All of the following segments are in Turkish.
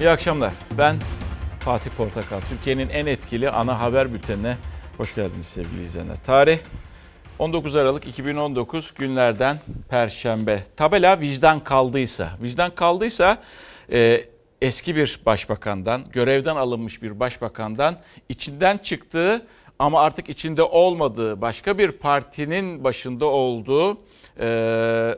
İyi akşamlar. Ben Fatih Portakal. Türkiye'nin en etkili ana haber bültenine hoş geldiniz sevgili izleyenler. Tarih 19 Aralık 2019 günlerden Perşembe. Tabela vicdan kaldıysa, vicdan kaldıysa e, eski bir başbakandan, görevden alınmış bir başbakandan içinden çıktığı ama artık içinde olmadığı başka bir partinin başında olduğu e,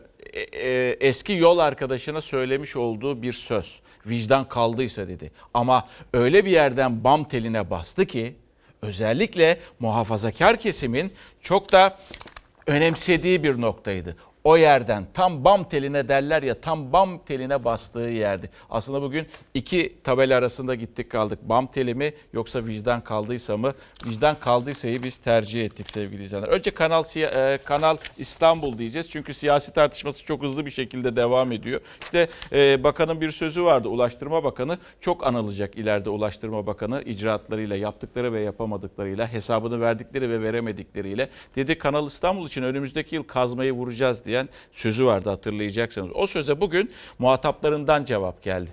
e, eski yol arkadaşına söylemiş olduğu bir söz. Vicdan kaldıysa dedi. Ama öyle bir yerden bam teline bastı ki özellikle muhafazakar kesimin çok da önemsediği bir noktaydı o yerden tam bam teline derler ya tam bam teline bastığı yerdi. Aslında bugün iki tabela arasında gittik kaldık. Bam teli mi yoksa vicdan kaldıysa mı? Vicdan kaldıysa'yı biz tercih ettik sevgili izleyenler. Önce Kanal e, Kanal İstanbul diyeceğiz. Çünkü siyasi tartışması çok hızlı bir şekilde devam ediyor. İşte e, bakanın bir sözü vardı. Ulaştırma Bakanı çok anılacak ileride Ulaştırma Bakanı icraatlarıyla, yaptıkları ve yapamadıklarıyla, hesabını verdikleri ve veremedikleriyle. Dedi Kanal İstanbul için önümüzdeki yıl kazmayı vuracağız diyen sözü vardı hatırlayacaksınız. O söze bugün muhataplarından cevap geldi.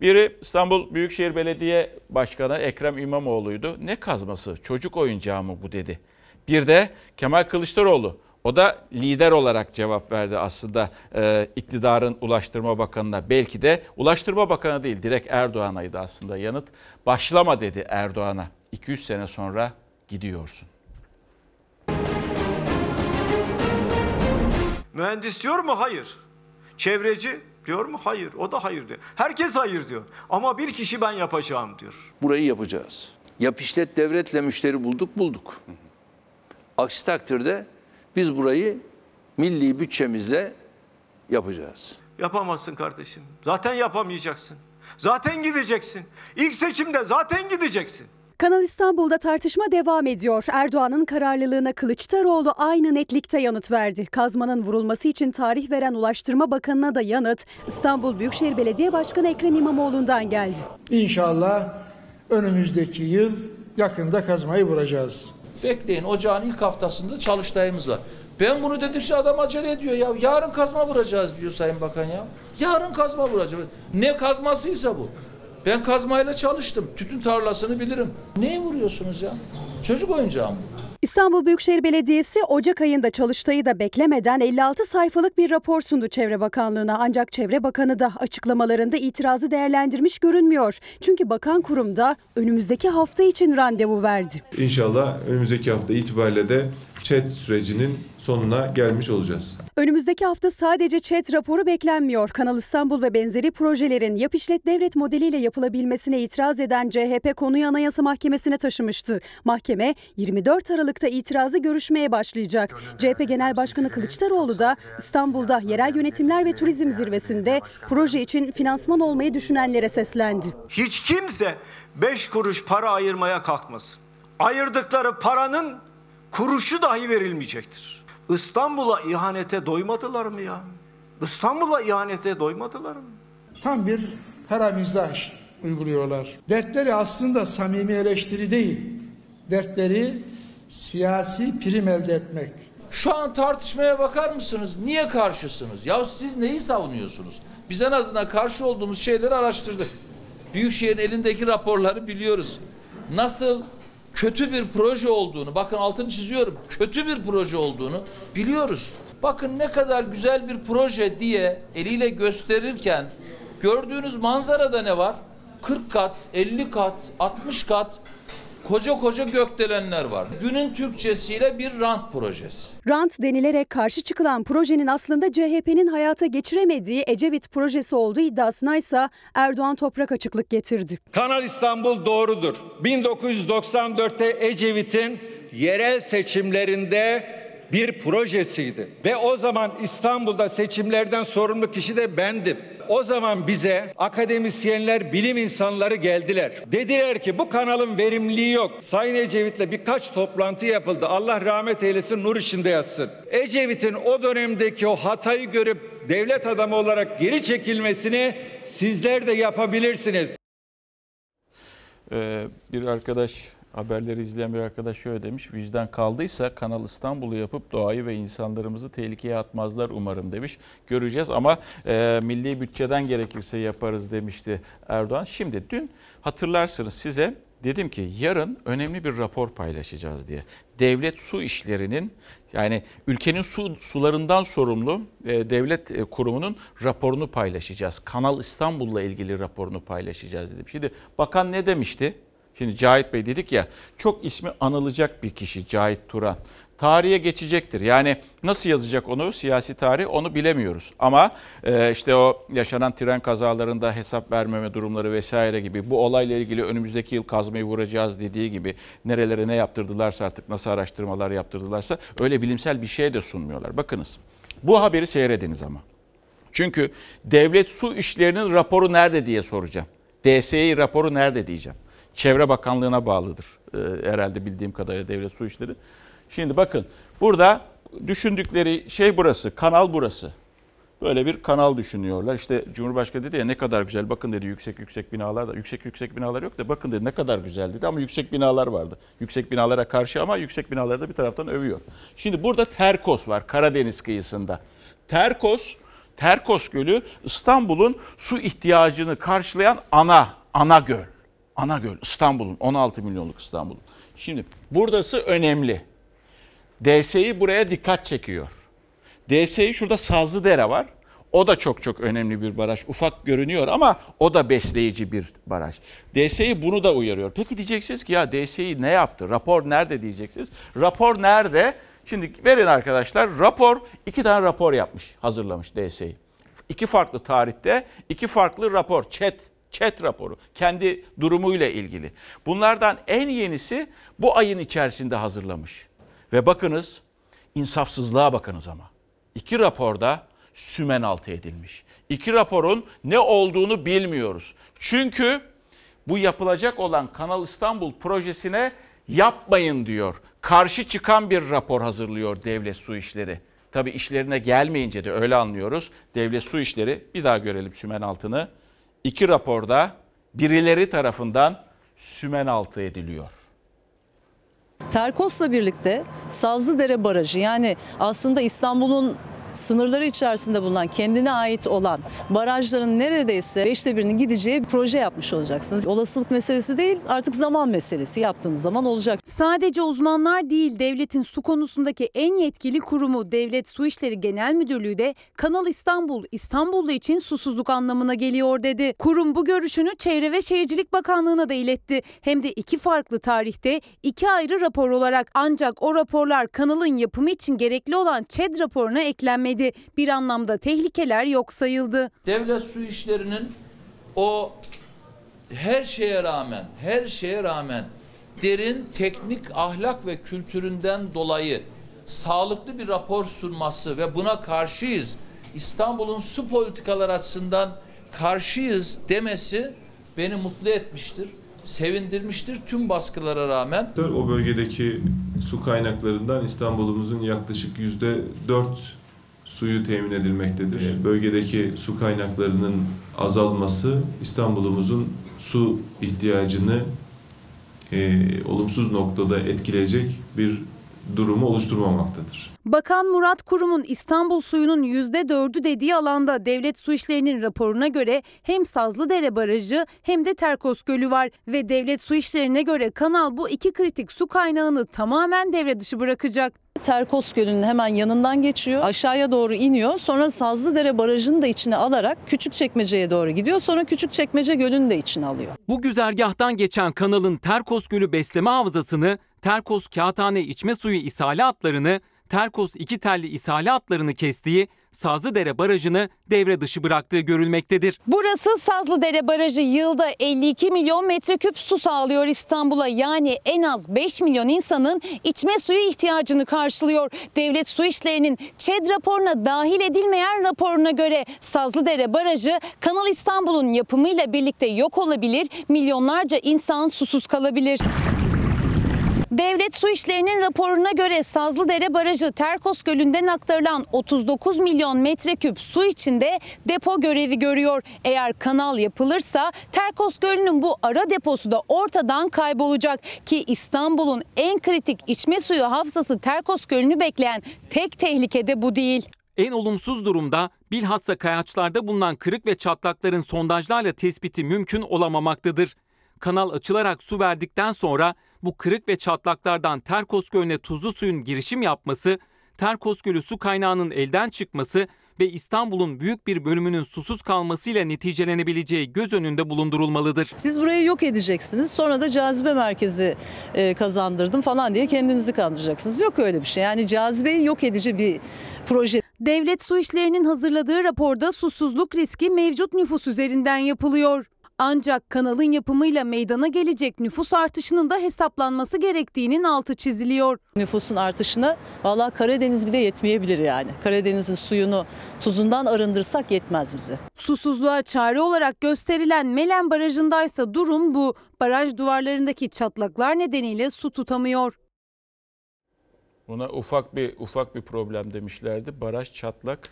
Biri İstanbul Büyükşehir Belediye Başkanı Ekrem İmamoğlu'ydu. Ne kazması çocuk oyuncağı mı bu dedi. Bir de Kemal Kılıçdaroğlu o da lider olarak cevap verdi aslında e, iktidarın Ulaştırma Bakanı'na. Belki de Ulaştırma Bakanı değil direkt Erdoğan'aydı aslında yanıt. Başlama dedi Erdoğan'a. 200 sene sonra gidiyorsun. Mühendis diyor mu? Hayır. Çevreci diyor mu? Hayır. O da hayır diyor. Herkes hayır diyor. Ama bir kişi ben yapacağım diyor. Burayı yapacağız. Yap işlet devletle müşteri bulduk bulduk. Aksi takdirde biz burayı milli bütçemizle yapacağız. Yapamazsın kardeşim. Zaten yapamayacaksın. Zaten gideceksin. İlk seçimde zaten gideceksin. Kanal İstanbul'da tartışma devam ediyor. Erdoğan'ın kararlılığına Kılıçdaroğlu aynı netlikte yanıt verdi. Kazmanın vurulması için tarih veren Ulaştırma Bakanı'na da yanıt İstanbul Büyükşehir Belediye Başkanı Ekrem İmamoğlu'ndan geldi. İnşallah önümüzdeki yıl yakında kazmayı vuracağız. Bekleyin ocağın ilk haftasında çalıştayımız var. Ben bunu dedikçe adam acele ediyor ya. Yarın kazma vuracağız diyor Sayın Bakan ya. Yarın kazma vuracağız. Ne kazmasıysa bu. Ben kazmayla çalıştım. Tütün tarlasını bilirim. Neyi vuruyorsunuz ya? Çocuk oyuncağı mı? İstanbul Büyükşehir Belediyesi Ocak ayında çalıştayı da beklemeden 56 sayfalık bir rapor sundu Çevre Bakanlığı'na. Ancak Çevre Bakanı da açıklamalarında itirazı değerlendirmiş görünmüyor. Çünkü bakan kurumda önümüzdeki hafta için randevu verdi. İnşallah önümüzdeki hafta itibariyle de ÇED sürecinin sonuna gelmiş olacağız. Önümüzdeki hafta sadece ÇED raporu beklenmiyor. Kanal İstanbul ve benzeri projelerin yap işlet devlet modeliyle yapılabilmesine itiraz eden CHP konuyu Anayasa Mahkemesi'ne taşımıştı. Mahkeme 24 Aralık'ta itirazı görüşmeye başlayacak. CHP Genel Başkanı Kılıçdaroğlu da İstanbul'da yerel yönetimler ve turizm zirvesinde proje için finansman olmayı düşünenlere seslendi. Hiç kimse 5 kuruş para ayırmaya kalkmasın. Ayırdıkları paranın kuruşu dahi verilmeyecektir. İstanbul'a ihanete doymadılar mı ya? İstanbul'a ihanete doymadılar mı? Tam bir kara mizah uyguluyorlar. Dertleri aslında samimi eleştiri değil. Dertleri siyasi prim elde etmek. Şu an tartışmaya bakar mısınız? Niye karşısınız? Ya siz neyi savunuyorsunuz? Biz en azından karşı olduğumuz şeyleri araştırdık. Büyükşehir'in elindeki raporları biliyoruz. Nasıl kötü bir proje olduğunu, bakın altını çiziyorum, kötü bir proje olduğunu biliyoruz. Bakın ne kadar güzel bir proje diye eliyle gösterirken gördüğünüz manzarada ne var? 40 kat, 50 kat, 60 kat koca koca gökdelenler var. Günün Türkçesiyle bir rant projesi. Rant denilerek karşı çıkılan projenin aslında CHP'nin hayata geçiremediği Ecevit projesi olduğu iddiasına ise Erdoğan toprak açıklık getirdi. Kanal İstanbul doğrudur. 1994'te Ecevit'in yerel seçimlerinde bir projesiydi. Ve o zaman İstanbul'da seçimlerden sorumlu kişi de bendim. O zaman bize akademisyenler, bilim insanları geldiler. Dediler ki bu kanalın verimliliği yok. Sayın Ecevit'le birkaç toplantı yapıldı. Allah rahmet eylesin, nur içinde yatsın. Ecevit'in o dönemdeki o hatayı görüp devlet adamı olarak geri çekilmesini sizler de yapabilirsiniz. Ee, bir arkadaş Haberleri izleyen bir arkadaş şöyle demiş. Vicdan kaldıysa Kanal İstanbul'u yapıp doğayı ve insanlarımızı tehlikeye atmazlar umarım demiş. Göreceğiz ama e, milli bütçeden gerekirse yaparız demişti Erdoğan. Şimdi dün hatırlarsınız size dedim ki yarın önemli bir rapor paylaşacağız diye. Devlet su işlerinin yani ülkenin su sularından sorumlu e, devlet e, kurumunun raporunu paylaşacağız. Kanal İstanbul'la ilgili raporunu paylaşacağız dedim. Şimdi bakan ne demişti? Şimdi Cahit Bey dedik ya çok ismi anılacak bir kişi Cahit Turan. Tarihe geçecektir. Yani nasıl yazacak onu siyasi tarih onu bilemiyoruz. Ama e, işte o yaşanan tren kazalarında hesap vermeme durumları vesaire gibi bu olayla ilgili önümüzdeki yıl kazmayı vuracağız dediği gibi nerelere ne yaptırdılarsa artık nasıl araştırmalar yaptırdılarsa öyle bilimsel bir şey de sunmuyorlar. Bakınız bu haberi seyrediniz ama. Çünkü devlet su işlerinin raporu nerede diye soracağım. DSİ raporu nerede diyeceğim. Çevre Bakanlığı'na bağlıdır ee, herhalde bildiğim kadarıyla devlet su işleri. Şimdi bakın burada düşündükleri şey burası, kanal burası. Böyle bir kanal düşünüyorlar. İşte Cumhurbaşkanı dedi ya ne kadar güzel bakın dedi yüksek yüksek binalar da yüksek yüksek binalar yok da bakın dedi ne kadar güzel dedi ama yüksek binalar vardı. Yüksek binalara karşı ama yüksek binaları da bir taraftan övüyor. Şimdi burada Terkos var Karadeniz kıyısında. Terkos, Terkos Gölü İstanbul'un su ihtiyacını karşılayan ana, ana göl. Ana göl İstanbul'un 16 milyonluk İstanbul'un. Şimdi burası önemli. DSİ buraya dikkat çekiyor. DSİ şurada Sazlıdere var. O da çok çok önemli bir baraj. Ufak görünüyor ama o da besleyici bir baraj. DSİ bunu da uyarıyor. Peki diyeceksiniz ki ya DSİ ne yaptı? Rapor nerede diyeceksiniz. Rapor nerede? Şimdi verin arkadaşlar. Rapor iki tane rapor yapmış, hazırlamış DSİ. İki farklı tarihte iki farklı rapor. Chat Chat raporu kendi durumuyla ilgili. Bunlardan en yenisi bu ayın içerisinde hazırlamış. Ve bakınız insafsızlığa bakınız ama. İki raporda sümen altı edilmiş. İki raporun ne olduğunu bilmiyoruz. Çünkü bu yapılacak olan Kanal İstanbul projesine yapmayın diyor. Karşı çıkan bir rapor hazırlıyor devlet su işleri. Tabi işlerine gelmeyince de öyle anlıyoruz. Devlet su işleri bir daha görelim sümen altını. İki raporda birileri tarafından sümen altı ediliyor. Terkos'la birlikte Sazlıdere Barajı yani aslında İstanbul'un sınırları içerisinde bulunan kendine ait olan barajların neredeyse beşte birinin gideceği bir proje yapmış olacaksınız. Olasılık meselesi değil artık zaman meselesi yaptığınız zaman olacak. Sadece uzmanlar değil devletin su konusundaki en yetkili kurumu Devlet Su İşleri Genel Müdürlüğü de Kanal İstanbul, İstanbullu için susuzluk anlamına geliyor dedi. Kurum bu görüşünü Çevre ve Şehircilik Bakanlığı'na da iletti. Hem de iki farklı tarihte iki ayrı rapor olarak ancak o raporlar kanalın yapımı için gerekli olan ÇED raporuna eklenmedi. Bir anlamda tehlikeler yok sayıldı. Devlet su işlerinin o her şeye rağmen, her şeye rağmen derin teknik ahlak ve kültüründen dolayı sağlıklı bir rapor sunması ve buna karşıyız. İstanbul'un su politikaları açısından karşıyız demesi beni mutlu etmiştir, sevindirmiştir tüm baskılara rağmen. O bölgedeki su kaynaklarından İstanbul'umuzun yaklaşık yüzde dört suyu temin edilmektedir. Bölgedeki su kaynaklarının azalması İstanbul'umuzun su ihtiyacını e, olumsuz noktada etkileyecek bir durumu oluşturmamaktadır. Bakan Murat Kurum'un İstanbul suyunun %4'ü dediği alanda devlet su işlerinin raporuna göre hem Sazlıdere Barajı hem de Terkos Gölü var ve devlet su işlerine göre kanal bu iki kritik su kaynağını tamamen devre dışı bırakacak. Terkos Gölü'nün hemen yanından geçiyor. Aşağıya doğru iniyor. Sonra Sazlıdere Barajı'nı da içine alarak Küçükçekmece'ye doğru gidiyor. Sonra Küçükçekmece Gölü'nü de içine alıyor. Bu güzergahtan geçen kanalın Terkos Gölü besleme havzasını, Terkos Kağıthane içme suyu ishali hatlarını, Terkos iki telli ishali hatlarını kestiği Sazlıdere Barajı'nı devre dışı bıraktığı görülmektedir. Burası Sazlıdere Barajı yılda 52 milyon metreküp su sağlıyor İstanbul'a. Yani en az 5 milyon insanın içme suyu ihtiyacını karşılıyor. Devlet Su İşleri'nin ÇED raporuna dahil edilmeyen raporuna göre Sazlıdere Barajı Kanal İstanbul'un yapımıyla birlikte yok olabilir, milyonlarca insan susuz kalabilir. Devlet Su İşleri'nin raporuna göre Sazlıdere Barajı Terkos Gölü'nden aktarılan 39 milyon metreküp su içinde depo görevi görüyor. Eğer kanal yapılırsa Terkos Gölü'nün bu ara deposu da ortadan kaybolacak ki İstanbul'un en kritik içme suyu hafızası Terkos Gölü'nü bekleyen tek tehlike de bu değil. En olumsuz durumda bilhassa kayaçlarda bulunan kırık ve çatlakların sondajlarla tespiti mümkün olamamaktadır. Kanal açılarak su verdikten sonra bu kırık ve çatlaklardan Terkos Gölü'ne tuzlu suyun girişim yapması, Terkos Gölü su kaynağının elden çıkması ve İstanbul'un büyük bir bölümünün susuz kalmasıyla neticelenebileceği göz önünde bulundurulmalıdır. Siz burayı yok edeceksiniz sonra da cazibe merkezi e, kazandırdım falan diye kendinizi kandıracaksınız. Yok öyle bir şey. Yani cazibeyi yok edici bir proje Devlet Su İşleri'nin hazırladığı raporda susuzluk riski mevcut nüfus üzerinden yapılıyor. Ancak kanalın yapımıyla meydana gelecek nüfus artışının da hesaplanması gerektiğinin altı çiziliyor. nüfusun artışına valla Karadeniz bile yetmeyebilir yani. Karadeniz'in suyunu tuzundan arındırsak yetmez bize. Susuzluğa çare olarak gösterilen Melen Barajı'ndaysa durum bu. Baraj duvarlarındaki çatlaklar nedeniyle su tutamıyor. Buna ufak bir ufak bir problem demişlerdi. Baraj çatlak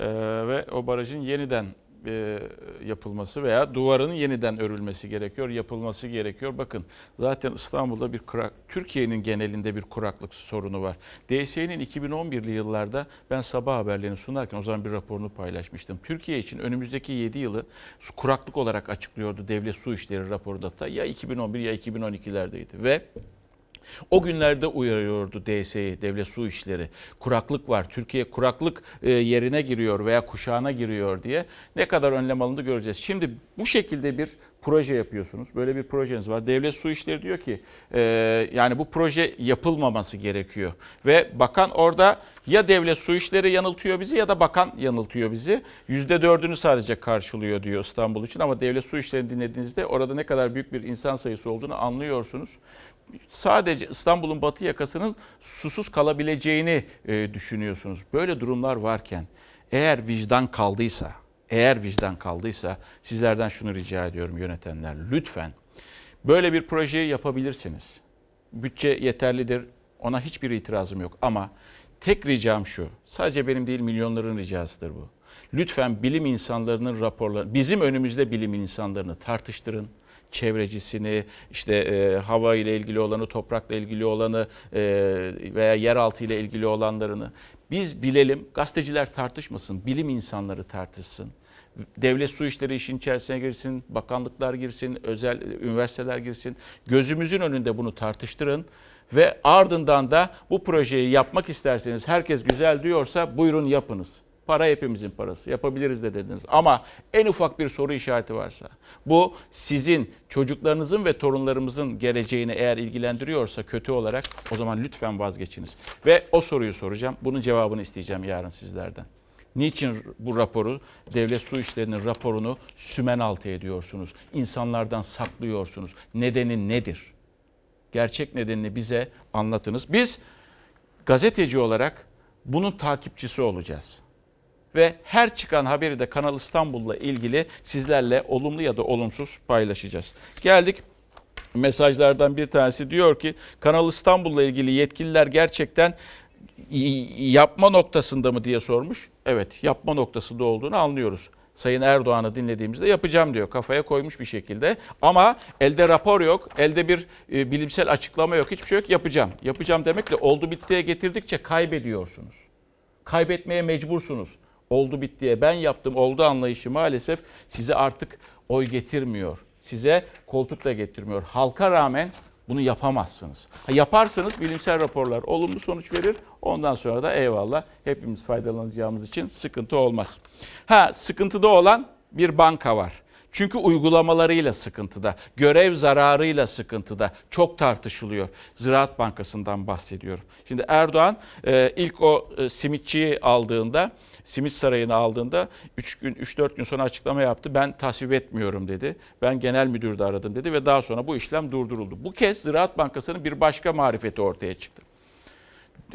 Ee, ve o barajın yeniden e, yapılması veya duvarının yeniden örülmesi gerekiyor, yapılması gerekiyor. Bakın zaten İstanbul'da bir kurak, Türkiye'nin genelinde bir kuraklık sorunu var. DSE'nin 2011'li yıllarda ben sabah haberlerini sunarken o zaman bir raporunu paylaşmıştım. Türkiye için önümüzdeki 7 yılı kuraklık olarak açıklıyordu Devlet Su İşleri raporunda da ya 2011 ya 2012'lerdeydi ve o günlerde uyarıyordu DSİ, Devlet Su İşleri. Kuraklık var. Türkiye kuraklık e, yerine giriyor veya kuşağına giriyor diye. Ne kadar önlem alındı göreceğiz. Şimdi bu şekilde bir proje yapıyorsunuz. Böyle bir projeniz var. Devlet Su İşleri diyor ki e, yani bu proje yapılmaması gerekiyor. Ve bakan orada ya Devlet Su İşleri yanıltıyor bizi ya da bakan yanıltıyor bizi. %4'ünü sadece karşılıyor diyor İstanbul için ama Devlet Su İşleri'ni dinlediğinizde orada ne kadar büyük bir insan sayısı olduğunu anlıyorsunuz sadece İstanbul'un batı yakasının susuz kalabileceğini e, düşünüyorsunuz. Böyle durumlar varken eğer vicdan kaldıysa, eğer vicdan kaldıysa sizlerden şunu rica ediyorum yönetenler. Lütfen böyle bir projeyi yapabilirsiniz. Bütçe yeterlidir. Ona hiçbir itirazım yok ama tek ricam şu. Sadece benim değil milyonların ricasıdır bu. Lütfen bilim insanlarının raporları, bizim önümüzde bilim insanlarını tartıştırın çevrecisini, işte e, hava ile ilgili olanı, toprakla ilgili olanı e, veya yeraltı ile ilgili olanlarını biz bilelim. Gazeteciler tartışmasın, bilim insanları tartışsın. Devlet su işleri işin içerisine girsin, bakanlıklar girsin, özel üniversiteler girsin. Gözümüzün önünde bunu tartıştırın ve ardından da bu projeyi yapmak isterseniz herkes güzel diyorsa buyurun yapınız. Para hepimizin parası. Yapabiliriz de dediniz. Ama en ufak bir soru işareti varsa, bu sizin çocuklarınızın ve torunlarımızın geleceğini eğer ilgilendiriyorsa kötü olarak o zaman lütfen vazgeçiniz. Ve o soruyu soracağım. Bunun cevabını isteyeceğim yarın sizlerden. Niçin bu raporu, devlet su işlerinin raporunu sümen altı ediyorsunuz? İnsanlardan saklıyorsunuz. Nedeni nedir? Gerçek nedenini bize anlatınız. Biz gazeteci olarak bunun takipçisi olacağız ve her çıkan haberi de Kanal İstanbul'la ilgili sizlerle olumlu ya da olumsuz paylaşacağız. Geldik mesajlardan bir tanesi diyor ki Kanal İstanbul'la ilgili yetkililer gerçekten yapma noktasında mı diye sormuş. Evet yapma noktasında olduğunu anlıyoruz. Sayın Erdoğan'ı dinlediğimizde yapacağım diyor. Kafaya koymuş bir şekilde. Ama elde rapor yok, elde bir e, bilimsel açıklama yok, hiçbir şey yok. Yapacağım. Yapacağım demekle oldu bittiye getirdikçe kaybediyorsunuz. Kaybetmeye mecbursunuz oldu bittiye ben yaptım oldu anlayışı maalesef size artık oy getirmiyor. Size koltuk da getirmiyor. Halka rağmen bunu yapamazsınız. Ha, yaparsınız bilimsel raporlar olumlu sonuç verir. Ondan sonra da eyvallah hepimiz faydalanacağımız için sıkıntı olmaz. Ha sıkıntıda olan bir banka var. Çünkü uygulamalarıyla sıkıntıda, görev zararıyla sıkıntıda çok tartışılıyor. Ziraat Bankası'ndan bahsediyorum. Şimdi Erdoğan e, ilk o e, simitçiyi aldığında, simit sarayını aldığında 3 gün 3-4 gün sonra açıklama yaptı. Ben tasvip etmiyorum dedi. Ben genel müdürde aradım dedi ve daha sonra bu işlem durduruldu. Bu kez Ziraat Bankası'nın bir başka marifeti ortaya çıktı.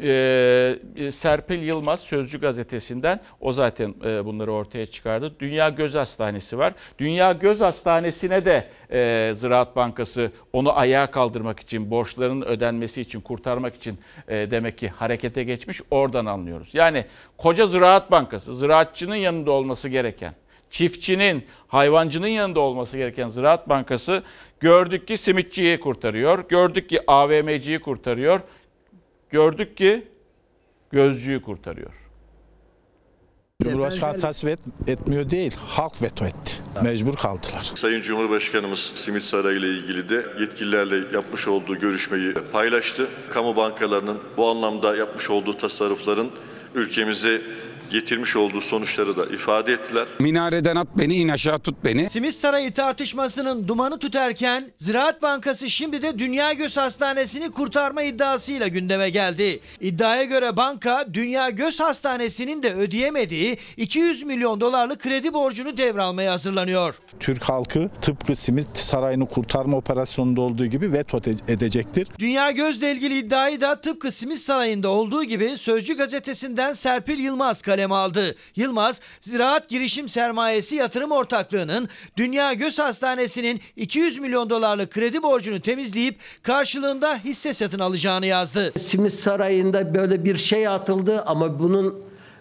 E, Serpil Yılmaz Sözcü gazetesinden o zaten e, bunları ortaya çıkardı. Dünya Göz Hastanesi var. Dünya Göz Hastanesi'ne de e, Ziraat Bankası onu ayağa kaldırmak için, borçların ödenmesi için, kurtarmak için e, demek ki harekete geçmiş. Oradan anlıyoruz. Yani koca Ziraat Bankası, ziraatçının yanında olması gereken, çiftçinin, hayvancının yanında olması gereken Ziraat Bankası gördük ki simitçiyi kurtarıyor, gördük ki AVM'ciyi kurtarıyor, gördük ki gözcüyü kurtarıyor. Cumhurbaşkanı tasvip et- etmiyor değil, halk veto etti. Mecbur kaldılar. Sayın Cumhurbaşkanımız Simit Sarayı ile ilgili de yetkililerle yapmış olduğu görüşmeyi paylaştı. Kamu bankalarının bu anlamda yapmış olduğu tasarrufların ülkemize getirmiş olduğu sonuçları da ifade ettiler. Minareden at beni, in aşağı tut beni. Simit Sarayı tartışmasının dumanı tüterken Ziraat Bankası şimdi de Dünya Göz Hastanesi'ni kurtarma iddiasıyla gündeme geldi. İddiaya göre banka Dünya Göz Hastanesi'nin de ödeyemediği 200 milyon dolarlık kredi borcunu devralmaya hazırlanıyor. Türk halkı tıpkı simit sarayını kurtarma operasyonunda olduğu gibi veto ede- edecektir. Dünya Göz'le ilgili iddiayı da tıpkı Simit Sarayı'nda olduğu gibi Sözcü gazetesinden Serpil Yılmaz kaleme aldı. Yılmaz, Ziraat Girişim Sermayesi Yatırım Ortaklığı'nın Dünya Göz Hastanesi'nin 200 milyon dolarlık kredi borcunu temizleyip karşılığında hisse satın alacağını yazdı. Simit Sarayı'nda böyle bir şey atıldı ama bunun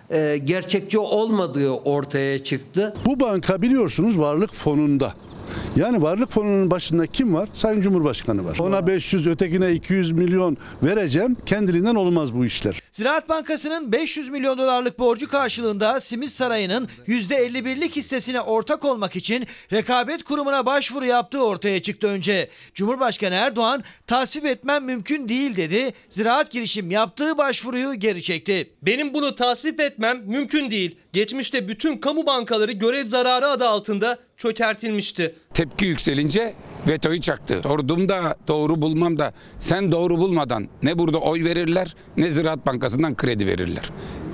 e, gerçekçi olmadığı ortaya çıktı. Bu banka biliyorsunuz varlık fonunda. Yani varlık fonunun başında kim var? Sayın Cumhurbaşkanı var. Ona 500 ötekine 200 milyon vereceğim. Kendiliğinden olmaz bu işler. Ziraat Bankası'nın 500 milyon dolarlık borcu karşılığında Simit Sarayı'nın %51'lik hissesine ortak olmak için rekabet kurumuna başvuru yaptığı ortaya çıktı önce. Cumhurbaşkanı Erdoğan tasvip etmem mümkün değil dedi. Ziraat girişim yaptığı başvuruyu geri çekti. Benim bunu tasvip etmem mümkün değil. Geçmişte bütün kamu bankaları görev zararı adı altında çökertilmişti. Tepki yükselince vetoyu çaktı. Sordum da doğru bulmam da sen doğru bulmadan ne burada oy verirler ne Ziraat Bankası'ndan kredi verirler.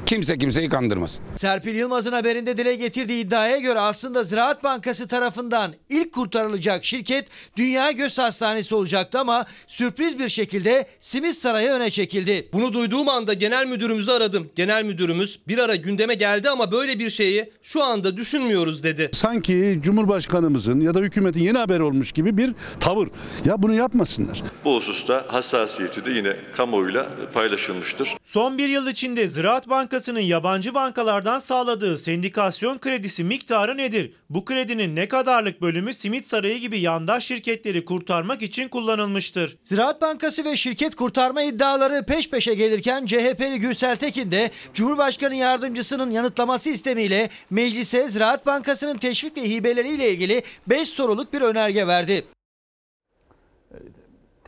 Kimse kimseyi kandırmasın. Serpil Yılmaz'ın haberinde dile getirdiği iddiaya göre aslında Ziraat Bankası tarafından ilk kurtarılacak şirket Dünya Göz Hastanesi olacaktı ama sürpriz bir şekilde Simit Sarayı öne çekildi. Bunu duyduğum anda genel müdürümüzü aradım. Genel müdürümüz bir ara gündeme geldi ama böyle bir şeyi şu anda düşünmüyoruz dedi. Sanki Cumhurbaşkanımızın ya da hükümetin yeni haber olmuş gibi bir tavır. Ya bunu yapmasınlar. Bu hususta hassasiyeti de yine kamuoyuyla paylaşılmıştır. Son bir yıl içinde Ziraat Bankası'nın yabancı bankalardan sağladığı sendikasyon kredisi miktarı nedir? Bu kredinin ne kadarlık bölümü Simit Sarayı gibi yandaş şirketleri kurtarmak için kullanılmıştır? Ziraat Bankası ve şirket kurtarma iddiaları peş peşe gelirken CHP'li Gürsel Tekin de Cumhurbaşkanı yardımcısının yanıtlaması istemiyle meclise Ziraat Bankası'nın teşvik ve hibeleriyle ilgili 5 soruluk bir önerge verdi.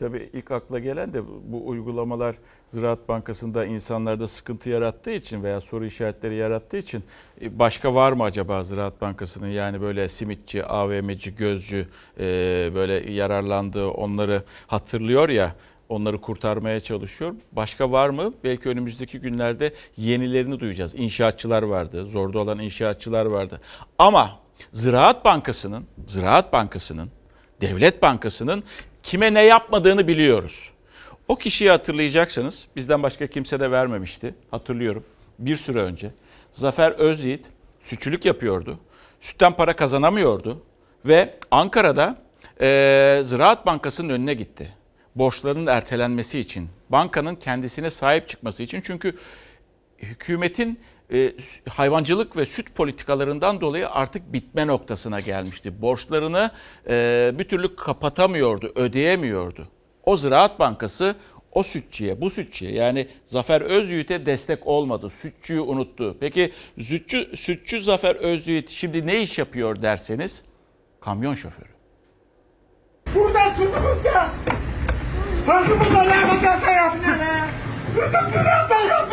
Tabii ilk akla gelen de bu uygulamalar Ziraat Bankası'nda insanlarda sıkıntı yarattığı için veya soru işaretleri yarattığı için e, başka var mı acaba Ziraat Bankası'nın yani böyle simitçi, AVM'ci, gözcü e, böyle yararlandığı onları hatırlıyor ya onları kurtarmaya çalışıyor. Başka var mı? Belki önümüzdeki günlerde yenilerini duyacağız. İnşaatçılar vardı, zorda olan inşaatçılar vardı. Ama Ziraat Bankası'nın, Ziraat Bankası'nın, Devlet Bankası'nın kime ne yapmadığını biliyoruz. O kişiyi hatırlayacaksınız. Bizden başka kimse de vermemişti. Hatırlıyorum. Bir süre önce. Zafer Özyiğit sütçülük yapıyordu. Sütten para kazanamıyordu. Ve Ankara'da e, Ziraat Bankası'nın önüne gitti. Borçların ertelenmesi için. Bankanın kendisine sahip çıkması için. Çünkü hükümetin e, hayvancılık ve süt politikalarından dolayı artık bitme noktasına gelmişti. Borçlarını e, bir türlü kapatamıyordu, ödeyemiyordu. O Ziraat Bankası o sütçüye, bu sütçüye yani Zafer Özyiğit'e destek olmadı. Sütçüyü unuttu. Peki sütçü, sütçü Zafer Özyiğit şimdi ne iş yapıyor derseniz kamyon şoförü. Buradan sürdünüz ya. Sakın burada ne yapacaksa yapın. Burada Ziraat'tan yaptım.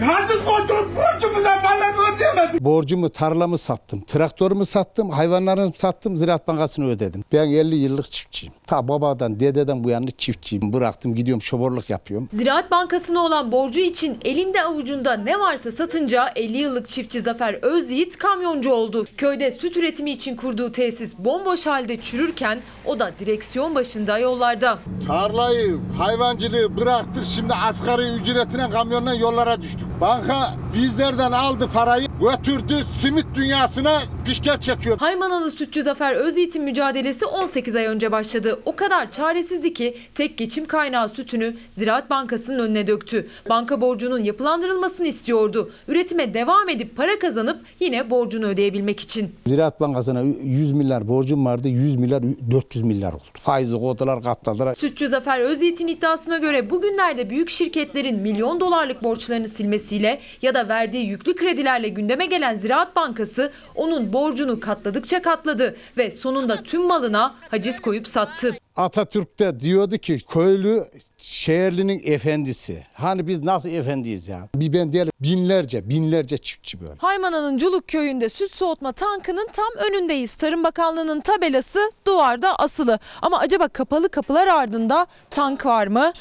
Haciz koyduk borcumuza mallarını ödeyemedik. Borcumu, tarlamı sattım, traktörümü sattım, hayvanlarımı sattım, Ziraat Bankası'nı ödedim. Ben 50 yıllık çiftçiyim. Ta babadan, dededen bu yana çiftçiyim. Bıraktım, gidiyorum şoförlük yapıyorum. Ziraat Bankası'na olan borcu için elinde avucunda ne varsa satınca 50 yıllık çiftçi Zafer Özyiğit kamyoncu oldu. Köyde süt üretimi için kurduğu tesis bomboş halde çürürken o da direksiyon başında yollarda. Tarlayı, hayvancılığı bıraktık. Şimdi asgari ücretine kamyonla yollara düştük. Banka bizlerden aldı parayı, götürdü simit dünyasına pişkel çekiyor. Haymanalı sütçü Zafer Özyiğit'in mücadelesi 18 ay önce başladı. O kadar çaresizdi ki tek geçim kaynağı sütünü Ziraat Bankası'nın önüne döktü. Banka borcunun yapılandırılmasını istiyordu. Üretime devam edip para kazanıp yine borcunu ödeyebilmek için. Ziraat Bankası'na 100 milyar borcum vardı. 100 milyar 400 milyar oldu. Faizi koydular, katladılar. Sütçü Zafer Özyiğit'in iddiasına göre bugünlerde büyük şirketlerin milyon dolarlık borçlarını silmesiyle ya da verdiği yüklü kredilerle gündeme gelen Ziraat Bankası onun borcunu katladıkça katladı ve sonunda tüm malına haciz koyup sattı. Atatürk de diyordu ki köylü şehirlinin efendisi. Hani biz nasıl efendiyiz ya? Bir ben değil binlerce binlerce çiftçi böyle. Haymana'nın Culuk köyünde süt soğutma tankının tam önündeyiz. Tarım Bakanlığı'nın tabelası duvarda asılı. Ama acaba kapalı kapılar ardında tank var mı?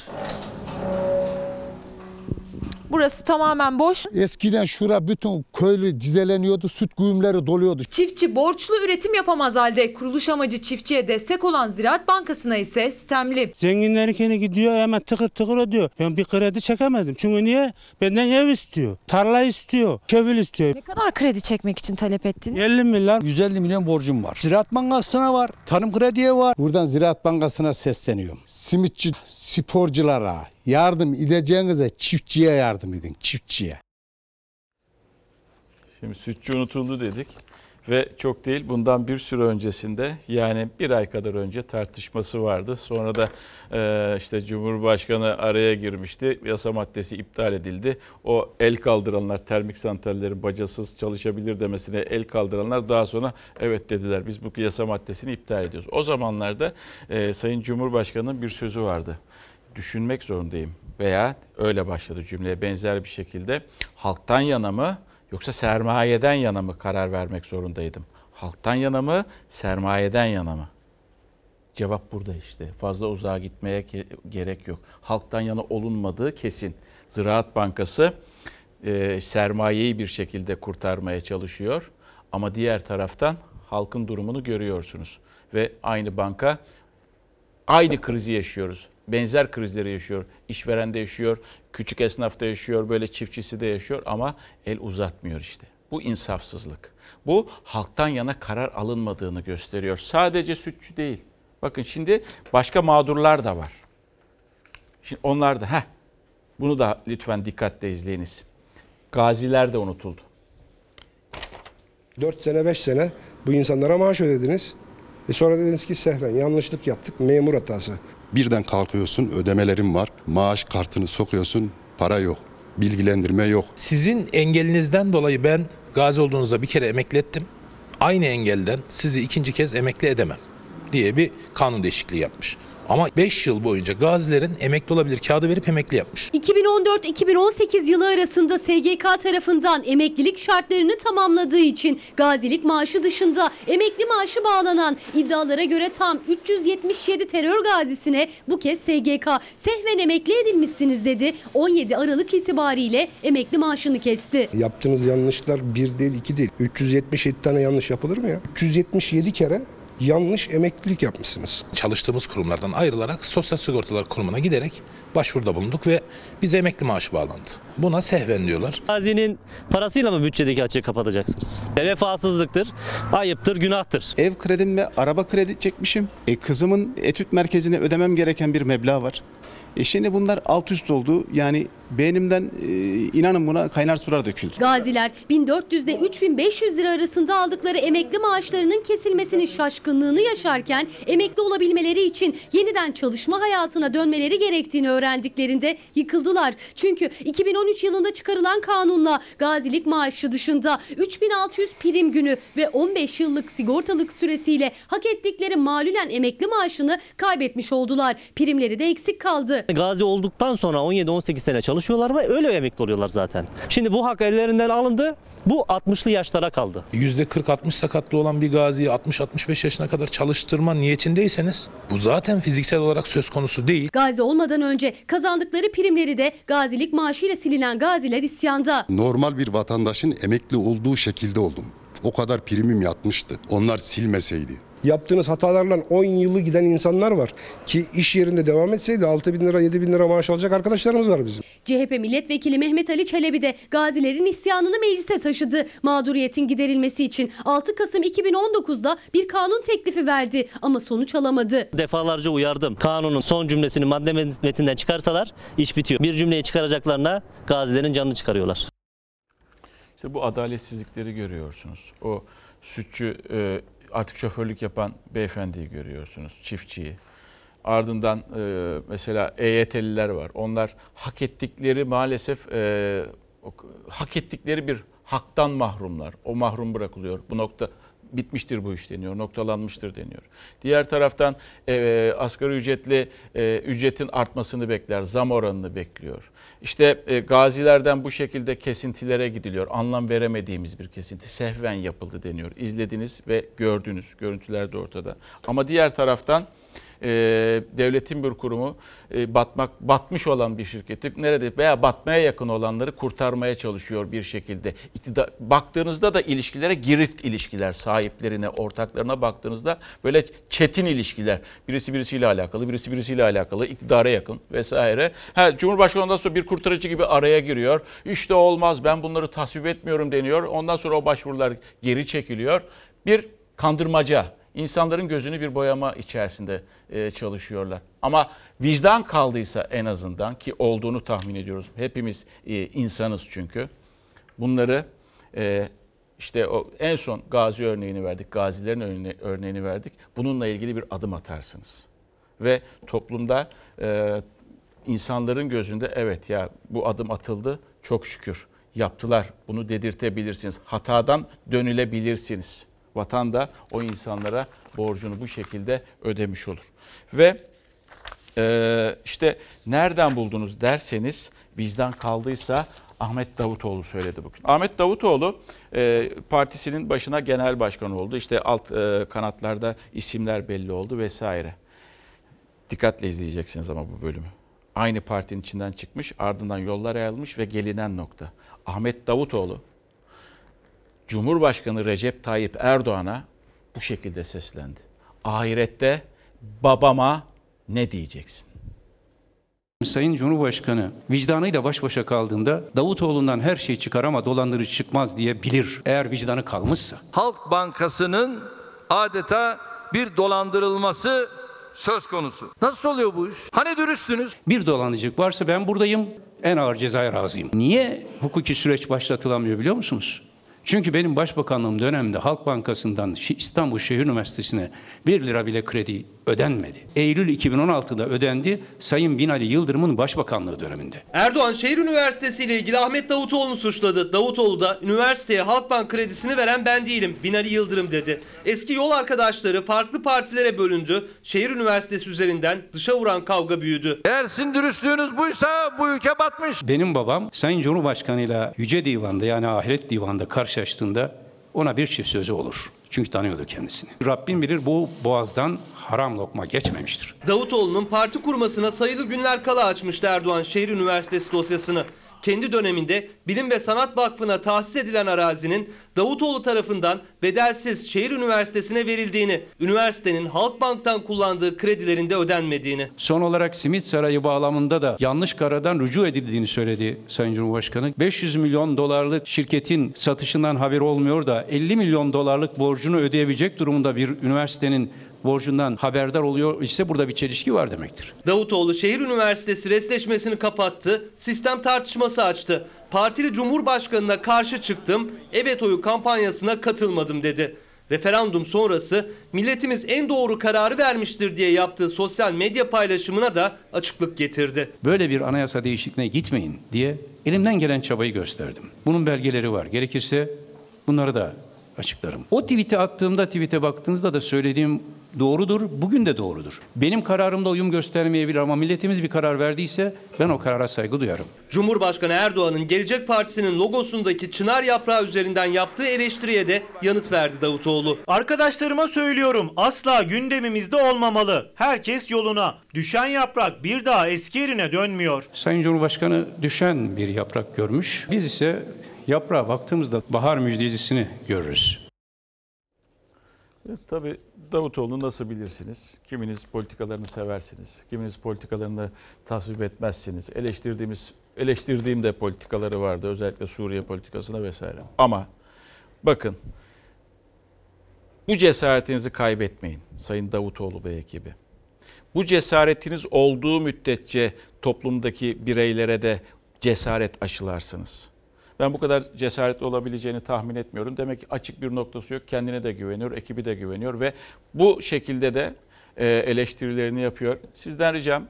Burası tamamen boş. Eskiden şura bütün köylü dizeleniyordu, süt güğümleri doluyordu. Çiftçi borçlu üretim yapamaz halde kuruluş amacı çiftçiye destek olan Ziraat Bankası'na ise sistemli. Zenginlerinkini gidiyor hemen tıkır tıkır ödüyor. Ben bir kredi çekemedim. Çünkü niye? Benden ev istiyor, tarla istiyor, kevil istiyor. Ne kadar kredi çekmek için talep ettin? 50 milyar. 150 milyon borcum var. Ziraat Bankası'na var, tarım krediye var. Buradan Ziraat Bankası'na sesleniyorum. Simitçi sporculara yardım edeceğinize çiftçiye yardım edin, çiftçiye. Şimdi sütçü unutuldu dedik ve çok değil bundan bir süre öncesinde yani bir ay kadar önce tartışması vardı. Sonra da e, işte Cumhurbaşkanı araya girmişti. Yasa maddesi iptal edildi. O el kaldıranlar termik santrallerin bacasız çalışabilir demesine el kaldıranlar daha sonra evet dediler biz bu yasa maddesini iptal ediyoruz. O zamanlarda e, Sayın Cumhurbaşkanı'nın bir sözü vardı. Düşünmek zorundayım veya öyle başladı cümleye benzer bir şekilde halktan yana mı yoksa sermayeden yana mı karar vermek zorundaydım? Halktan yana mı, sermayeden yana mı? Cevap burada işte. Fazla uzağa gitmeye ke- gerek yok. Halktan yana olunmadığı kesin. Ziraat Bankası e, sermayeyi bir şekilde kurtarmaya çalışıyor. Ama diğer taraftan halkın durumunu görüyorsunuz. Ve aynı banka aynı krizi yaşıyoruz. Benzer krizleri yaşıyor. İşveren de yaşıyor, küçük esnaf da yaşıyor, böyle çiftçisi de yaşıyor ama el uzatmıyor işte. Bu insafsızlık. Bu halktan yana karar alınmadığını gösteriyor. Sadece sütçü değil. Bakın şimdi başka mağdurlar da var. Şimdi onlar da heh, bunu da lütfen dikkatle izleyiniz. Gaziler de unutuldu. 4 sene 5 sene bu insanlara maaş ödediniz. E sonra dediniz ki sehven yanlışlık yaptık memur hatası. Birden kalkıyorsun ödemelerin var. Maaş kartını sokuyorsun para yok. Bilgilendirme yok. Sizin engelinizden dolayı ben gazi olduğunuzda bir kere emekli ettim. Aynı engelden sizi ikinci kez emekli edemem diye bir kanun değişikliği yapmış. Ama 5 yıl boyunca gazilerin emekli olabilir kağıdı verip emekli yapmış. 2014-2018 yılı arasında SGK tarafından emeklilik şartlarını tamamladığı için gazilik maaşı dışında emekli maaşı bağlanan iddialara göre tam 377 terör gazisine bu kez SGK sehven emekli edilmişsiniz dedi. 17 Aralık itibariyle emekli maaşını kesti. Yaptığınız yanlışlar bir değil iki değil. 377 tane yanlış yapılır mı ya? 377 kere yanlış emeklilik yapmışsınız. Çalıştığımız kurumlardan ayrılarak Sosyal Sigortalar Kurumu'na giderek başvuruda bulunduk ve bize emekli maaşı bağlandı. Buna sehven diyorlar. Gazinin parasıyla mı bütçedeki açığı kapatacaksınız? Vefasızlıktır, ayıptır, günahtır. Ev kredim ve araba kredi çekmişim. E, kızımın etüt merkezine ödemem gereken bir meblağ var. E şimdi bunlar alt üst oldu. Yani beynimden e, inanın buna kaynar sular döküldü. Gaziler 1400 ile 3500 lira arasında aldıkları emekli maaşlarının kesilmesinin şaşkınlığını yaşarken emekli olabilmeleri için yeniden çalışma hayatına dönmeleri gerektiğini öğrendiklerinde yıkıldılar. Çünkü 2013 yılında çıkarılan kanunla gazilik maaşı dışında 3600 prim günü ve 15 yıllık sigortalık süresiyle hak ettikleri malülen emekli maaşını kaybetmiş oldular. Primleri de eksik kaldı. Gazi olduktan sonra 17-18 sene çalışıyor. Çalışıyorlar ve öyle emekli oluyorlar zaten. Şimdi bu hak ellerinden alındı. Bu 60'lı yaşlara kaldı. %40-60 sakatlı olan bir gaziyi 60-65 yaşına kadar çalıştırma niyetindeyseniz bu zaten fiziksel olarak söz konusu değil. Gazi olmadan önce kazandıkları primleri de gazilik maaşıyla silinen gaziler isyanda. Normal bir vatandaşın emekli olduğu şekilde oldum. O kadar primim yatmıştı. Onlar silmeseydi. Yaptığınız hatalarla 10 yılı giden insanlar var. Ki iş yerinde devam etseydi 6 bin lira 7 bin lira maaş alacak arkadaşlarımız var bizim. CHP milletvekili Mehmet Ali Çelebi de gazilerin isyanını meclise taşıdı. Mağduriyetin giderilmesi için 6 Kasım 2019'da bir kanun teklifi verdi ama sonuç alamadı. Defalarca uyardım. Kanunun son cümlesini madde metinden çıkarsalar iş bitiyor. Bir cümleyi çıkaracaklarına gazilerin canını çıkarıyorlar. İşte bu adaletsizlikleri görüyorsunuz. O sütçü e, artık şoförlük yapan beyefendiyi görüyorsunuz, çiftçiyi. Ardından e, mesela EYT'liler var. Onlar hak ettikleri maalesef e, hak ettikleri bir haktan mahrumlar. O mahrum bırakılıyor. Bu nokta bitmiştir bu iş deniyor, noktalanmıştır deniyor. Diğer taraftan e, asgari ücretli e, ücretin artmasını bekler, zam oranını bekliyor. İşte e, gazilerden bu şekilde kesintilere gidiliyor. Anlam veremediğimiz bir kesinti. Sehven yapıldı deniyor. İzlediniz ve gördünüz. Görüntüler de ortada. Ama diğer taraftan e, devletin bir kurumu e, batmak batmış olan bir şirketi nerede veya batmaya yakın olanları kurtarmaya çalışıyor bir şekilde. İktidar, baktığınızda da ilişkilere girift ilişkiler sahiplerine, ortaklarına baktığınızda böyle çetin ilişkiler. Birisi birisiyle alakalı, birisi birisiyle alakalı, iktidara yakın vesaire. Ha, Cumhurbaşkanı ondan sonra bir kurtarıcı gibi araya giriyor. İşte olmaz ben bunları tasvip etmiyorum deniyor. Ondan sonra o başvurular geri çekiliyor. Bir kandırmaca insanların gözünü bir boyama içerisinde e, çalışıyorlar. Ama vicdan kaldıysa en azından ki olduğunu tahmin ediyoruz. Hepimiz e, insanız çünkü. Bunları e, işte o en son gazi örneğini verdik, gazilerin örne- örneğini verdik. Bununla ilgili bir adım atarsınız. Ve toplumda insanların gözünde evet ya bu adım atıldı çok şükür yaptılar bunu dedirtebilirsiniz. Hatadan dönülebilirsiniz. Vatan da o insanlara borcunu bu şekilde ödemiş olur. Ve e, işte nereden buldunuz derseniz vicdan kaldıysa Ahmet Davutoğlu söyledi bugün. Ahmet Davutoğlu e, partisinin başına genel başkan oldu. İşte alt e, kanatlarda isimler belli oldu vesaire. Dikkatle izleyeceksiniz ama bu bölümü. Aynı partinin içinden çıkmış, ardından yollar ayrılmış ve gelinen nokta. Ahmet Davutoğlu Cumhurbaşkanı Recep Tayyip Erdoğan'a bu şekilde seslendi. Ahirette babama ne diyeceksin? Sayın Cumhurbaşkanı vicdanıyla baş başa kaldığında Davutoğlu'ndan her şey çıkar ama dolandırıcı çıkmaz diye bilir. Eğer vicdanı kalmışsa. Halk Bankası'nın adeta bir dolandırılması söz konusu. Nasıl oluyor bu iş? Hani dürüsttünüz? Bir dolandırıcılık varsa ben buradayım. En ağır cezaya razıyım. Niye hukuki süreç başlatılamıyor biliyor musunuz? Çünkü benim başbakanlığım döneminde Halk Bankası'ndan İstanbul Şehir Üniversitesi'ne 1 lira bile kredi ödenmedi. Eylül 2016'da ödendi Sayın Binali Yıldırım'ın başbakanlığı döneminde. Erdoğan Şehir Üniversitesi ile ilgili Ahmet Davutoğlu'nu suçladı. Davutoğlu da üniversiteye Halkbank kredisini veren ben değilim. Binali Yıldırım dedi. Eski yol arkadaşları farklı partilere bölündü. Şehir Üniversitesi üzerinden dışa vuran kavga büyüdü. Eğer sizin dürüstlüğünüz buysa bu ülke batmış. Benim babam Sayın Cumhurbaşkanı'yla Yüce Divan'da yani Ahiret Divan'da karşılaştığında ona bir çift sözü olur. Çünkü tanıyordu kendisini. Rabbim bilir bu boğazdan haram lokma geçmemiştir. Davutoğlu'nun parti kurmasına sayılı günler kala açmıştı Erdoğan Şehir Üniversitesi dosyasını. Kendi döneminde Bilim ve Sanat Vakfı'na tahsis edilen arazinin Davutoğlu tarafından bedelsiz Şehir Üniversitesi'ne verildiğini, üniversitenin Halkbank'tan kullandığı kredilerin de ödenmediğini. Son olarak Simit Sarayı bağlamında da yanlış karadan rücu edildiğini söyledi Sayın Cumhurbaşkanı. 500 milyon dolarlık şirketin satışından haberi olmuyor da 50 milyon dolarlık borcunu ödeyebilecek durumda bir üniversitenin borcundan haberdar oluyor ise burada bir çelişki var demektir. Davutoğlu Şehir Üniversitesi restleşmesini kapattı, sistem tartışması açtı. Partili Cumhurbaşkanı'na karşı çıktım, evet oyu kampanyasına katılmadım dedi. Referandum sonrası milletimiz en doğru kararı vermiştir diye yaptığı sosyal medya paylaşımına da açıklık getirdi. Böyle bir anayasa değişikliğine gitmeyin diye elimden gelen çabayı gösterdim. Bunun belgeleri var. Gerekirse bunları da açıklarım. O tweet'i attığımda tweet'e baktığınızda da söylediğim doğrudur, bugün de doğrudur. Benim kararımda uyum göstermeyebilir ama milletimiz bir karar verdiyse ben o karara saygı duyarım. Cumhurbaşkanı Erdoğan'ın Gelecek Partisi'nin logosundaki çınar yaprağı üzerinden yaptığı eleştiriye de yanıt verdi Davutoğlu. Arkadaşlarıma söylüyorum asla gündemimizde olmamalı. Herkes yoluna. Düşen yaprak bir daha eski yerine dönmüyor. Sayın Cumhurbaşkanı düşen bir yaprak görmüş. Biz ise yaprağa baktığımızda bahar müjdecisi görürüz. Evet, Tabii Davutoğlu'nu nasıl bilirsiniz? Kiminiz politikalarını seversiniz, kiminiz politikalarını tasvip etmezsiniz. Eleştirdiğimiz, eleştirdiğim de politikaları vardı. Özellikle Suriye politikasına vesaire. Ama bakın bu cesaretinizi kaybetmeyin Sayın Davutoğlu Bey ekibi. Bu cesaretiniz olduğu müddetçe toplumdaki bireylere de cesaret aşılarsınız. Ben bu kadar cesaretli olabileceğini tahmin etmiyorum. Demek ki açık bir noktası yok. Kendine de güveniyor, ekibi de güveniyor ve bu şekilde de e, eleştirilerini yapıyor. Sizden ricam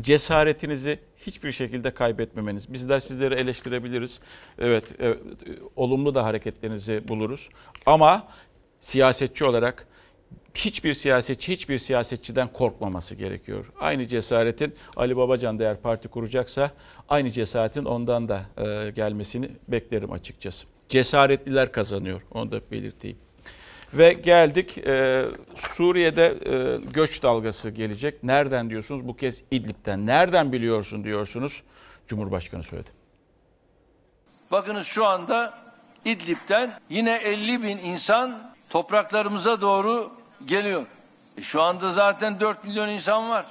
cesaretinizi hiçbir şekilde kaybetmemeniz. Bizler sizleri eleştirebiliriz. Evet, evet olumlu da hareketlerinizi buluruz. Ama siyasetçi olarak hiçbir siyasetçi hiçbir siyasetçiden korkmaması gerekiyor. Aynı cesaretin Ali Babacan da eğer parti kuracaksa aynı cesaretin ondan da e, gelmesini beklerim açıkçası. Cesaretliler kazanıyor onu da belirteyim. Ve geldik e, Suriye'de e, göç dalgası gelecek. Nereden diyorsunuz? Bu kez İdlib'den. Nereden biliyorsun diyorsunuz? Cumhurbaşkanı söyledi. Bakınız şu anda İdlib'den yine 50 bin insan topraklarımıza doğru geliyor. E şu anda zaten 4 milyon insan var.